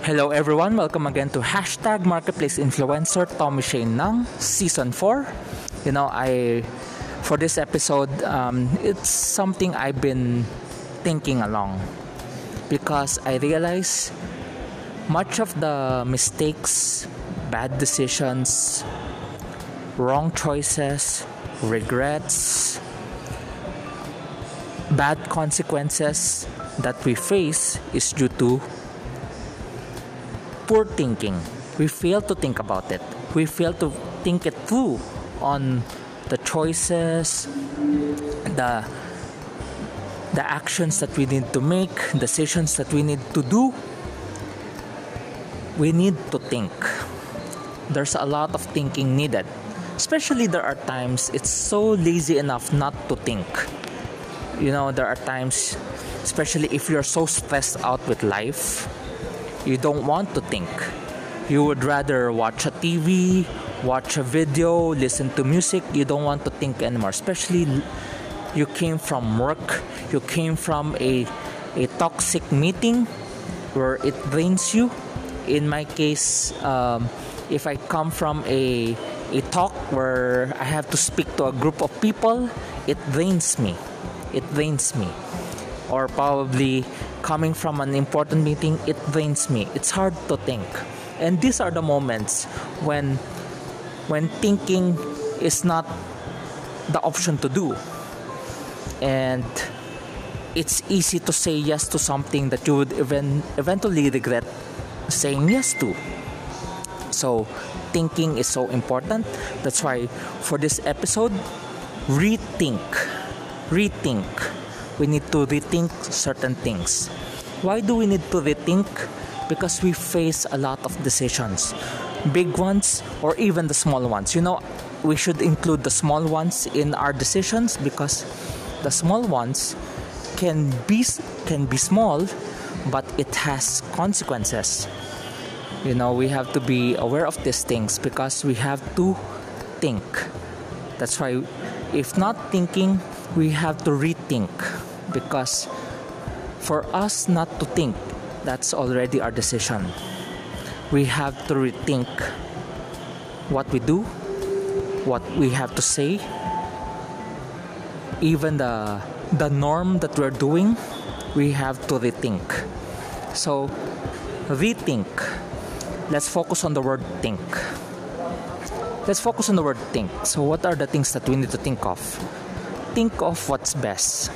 Hello everyone, welcome again to Hashtag Marketplace Influencer Tommy Shane ng Season 4. You know, I for this episode, um, it's something I've been thinking along because I realize much of the mistakes, bad decisions, wrong choices, regrets, bad consequences that we face is due to poor thinking. We fail to think about it. We fail to think it through on the choices, the the actions that we need to make, decisions that we need to do. We need to think. There's a lot of thinking needed. Especially there are times it's so lazy enough not to think. You know, there are times especially if you're so stressed out with life you don't want to think. You would rather watch a TV, watch a video, listen to music. You don't want to think anymore. Especially you came from work, you came from a, a toxic meeting where it drains you. In my case, um, if I come from a, a talk where I have to speak to a group of people, it drains me. It drains me. Or probably coming from an important meeting, it drains me. It's hard to think. And these are the moments when when thinking is not the option to do. And it's easy to say yes to something that you would even eventually regret saying yes to. So thinking is so important. That's why for this episode, rethink. Rethink we need to rethink certain things. Why do we need to rethink? Because we face a lot of decisions, big ones or even the small ones. You know, we should include the small ones in our decisions because the small ones can be can be small, but it has consequences. You know, we have to be aware of these things because we have to think. That's why, if not thinking, we have to rethink because for us not to think, that's already our decision. We have to rethink what we do, what we have to say, even the the norm that we're doing, we have to rethink. So, rethink. Let's focus on the word think. Let's focus on the word think. So, what are the things that we need to think of? Think of what's best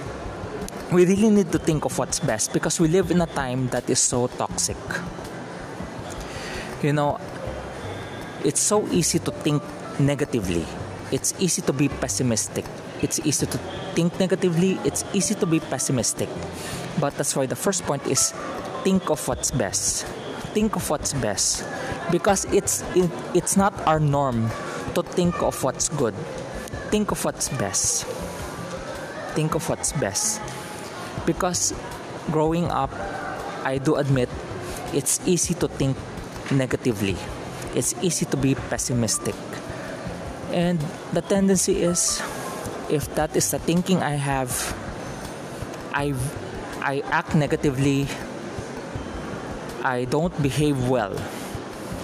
we really need to think of what's best because we live in a time that is so toxic. You know, it's so easy to think negatively. It's easy to be pessimistic. It's easy to think negatively. It's easy to be pessimistic. But that's why the first point is think of what's best. Think of what's best because it's it, it's not our norm to think of what's good. Think of what's best. Think of what's best because growing up I do admit it's easy to think negatively. It's easy to be pessimistic. And the tendency is if that is the thinking I have I I act negatively I don't behave well.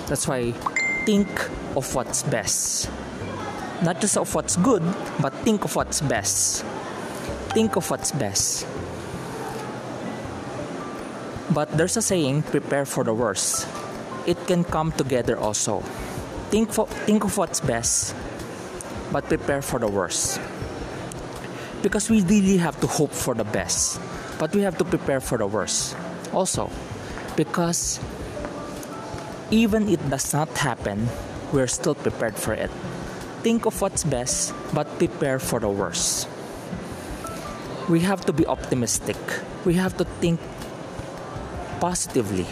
That's why think of what's best. Not just of what's good but think of what's best. Think of what's best but there's a saying, prepare for the worst. It can come together also. Think, for, think of what's best, but prepare for the worst. Because we really have to hope for the best, but we have to prepare for the worst also. Because even it does not happen, we're still prepared for it. Think of what's best, but prepare for the worst. We have to be optimistic. We have to think positively.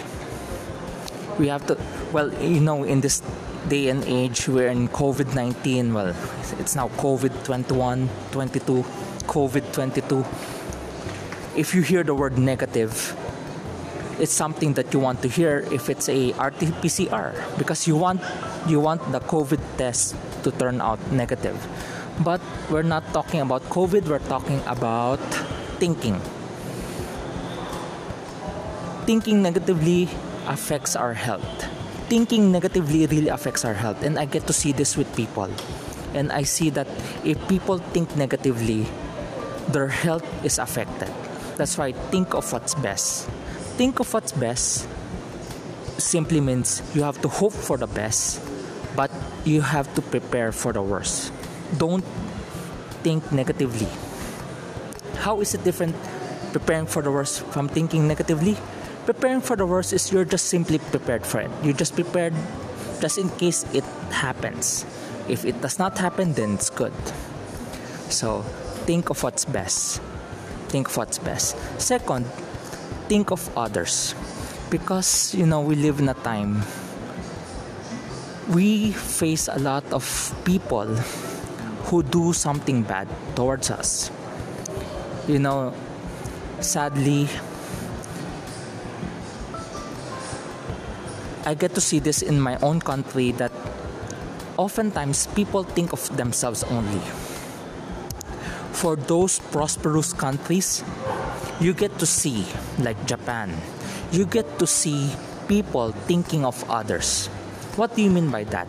We have to, well, you know, in this day and age, we're in COVID 19. Well, it's now COVID 21, 22, COVID 22. If you hear the word negative, it's something that you want to hear if it's a RT-PCR because you want you want the COVID test to turn out negative. But we're not talking about COVID, we're talking about thinking thinking negatively affects our health. Thinking negatively really affects our health, and I get to see this with people. And I see that if people think negatively, their health is affected. That's why think of what's best. Think of what's best simply means you have to hope for the best, but you have to prepare for the worst. Don't think negatively. How is it different preparing for the worst from thinking negatively? Preparing for the worst is you're just simply prepared for it. You're just prepared just in case it happens. If it does not happen, then it's good. So think of what's best. Think of what's best. Second, think of others. Because, you know, we live in a time we face a lot of people who do something bad towards us. You know, sadly, I get to see this in my own country that oftentimes people think of themselves only. For those prosperous countries, you get to see, like Japan, you get to see people thinking of others. What do you mean by that?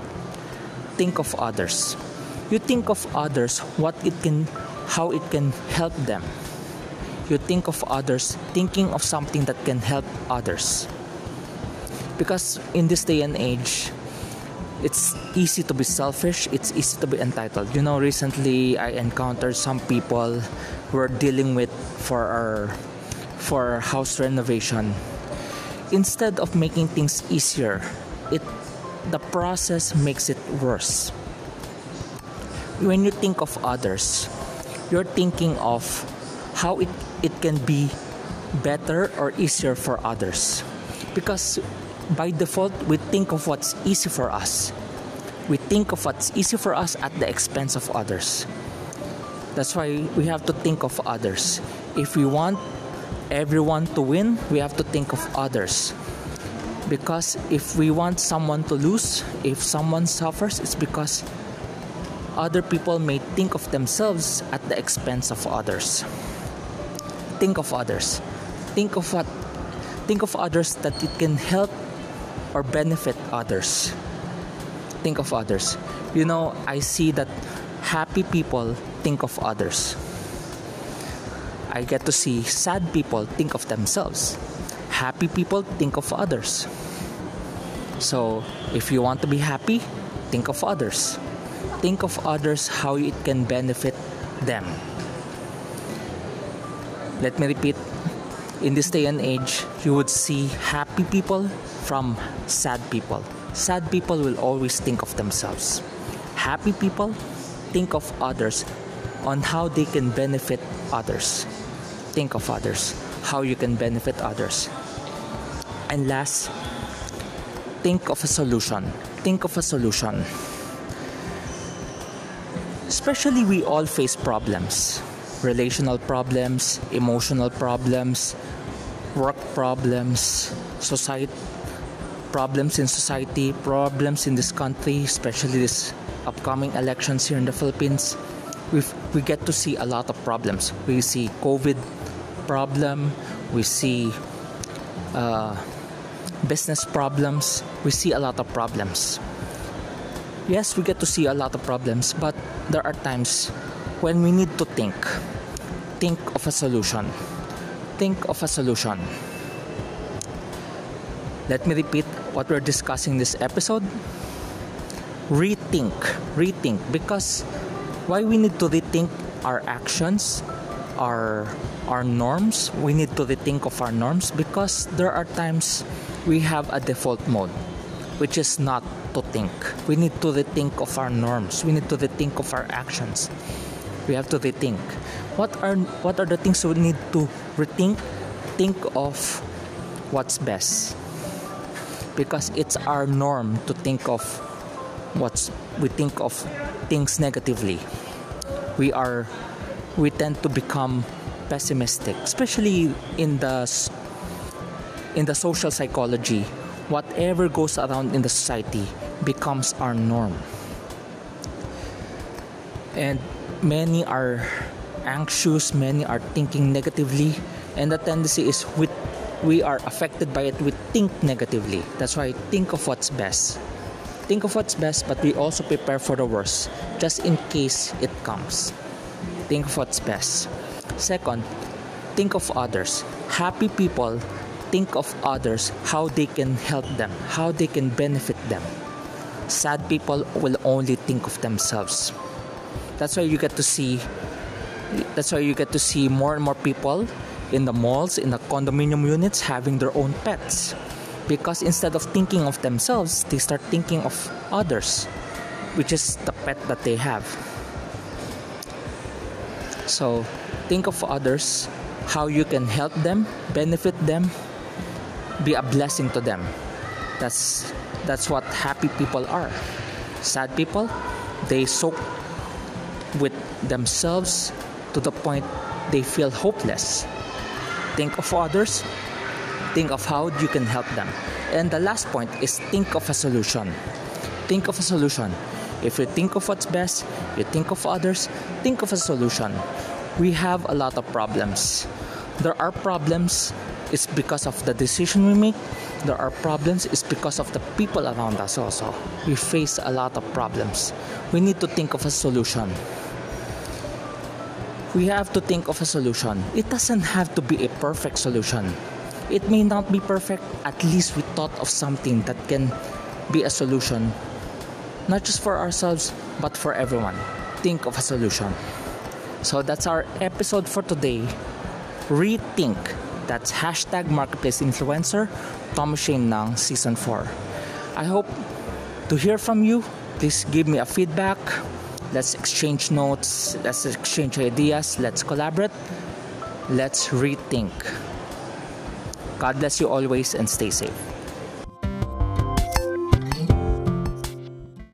Think of others. You think of others what it can how it can help them. You think of others thinking of something that can help others. Because in this day and age, it's easy to be selfish, it's easy to be entitled. You know, recently I encountered some people who are dealing with for our for our house renovation. Instead of making things easier, it the process makes it worse. When you think of others, you're thinking of how it, it can be better or easier for others. Because by default, we think of what's easy for us. We think of what's easy for us at the expense of others. That's why we have to think of others. If we want everyone to win, we have to think of others. Because if we want someone to lose, if someone suffers, it's because other people may think of themselves at the expense of others. Think of others. Think of what think of others that it can help or benefit others. Think of others. You know, I see that happy people think of others. I get to see sad people think of themselves. Happy people think of others. So, if you want to be happy, think of others. Think of others how it can benefit them. Let me repeat in this day and age, you would see happy people from sad people. Sad people will always think of themselves. Happy people think of others on how they can benefit others. Think of others, how you can benefit others. And last, think of a solution. Think of a solution. Especially, we all face problems relational problems, emotional problems, work problems, society problems in society, problems in this country, especially this upcoming elections here in the Philippines. we we get to see a lot of problems. We see COVID problem, we see uh, business problems, we see a lot of problems. Yes, we get to see a lot of problems, but there are times when we need to think. Think of a solution. Think of a solution. Let me repeat what we're discussing this episode. Rethink, rethink, because why we need to rethink our actions, our our norms. We need to rethink of our norms because there are times we have a default mode, which is not to think. We need to rethink of our norms. We need to rethink of our actions. We have to rethink. What are what are the things we need to rethink? Think of what's best. Because it's our norm to think of what's we think of things negatively. We are we tend to become pessimistic, especially in the in the social psychology, whatever goes around in the society becomes our norm. And many are anxious, many are thinking negatively, and the tendency is with we are affected by it, we think negatively. That's why think of what's best. Think of what's best, but we also prepare for the worst, just in case it comes. Think of what's best. Second, think of others. Happy people think of others, how they can help them, how they can benefit them. Sad people will only think of themselves. That's why you get to see that's why you get to see more and more people in the malls, in the condominium units having their own pets. Because instead of thinking of themselves, they start thinking of others, which is the pet that they have. So think of others, how you can help them, benefit them, be a blessing to them. That's that's what happy people are. Sad people, they soak with themselves to the point they feel hopeless. Think of others, think of how you can help them. And the last point is think of a solution. Think of a solution. If you think of what's best, you think of others, think of a solution. We have a lot of problems. There are problems it's because of the decision we make. There are problems it's because of the people around us also. We face a lot of problems. We need to think of a solution we have to think of a solution. It doesn't have to be a perfect solution. It may not be perfect, at least we thought of something that can be a solution, not just for ourselves, but for everyone. Think of a solution. So that's our episode for today. Rethink. That's hashtag marketplace influencer, Tom Shane ng season 4. I hope to hear from you. Please give me a feedback Let's exchange notes, let's exchange ideas, let's collaborate, let's rethink. God bless you always and stay safe.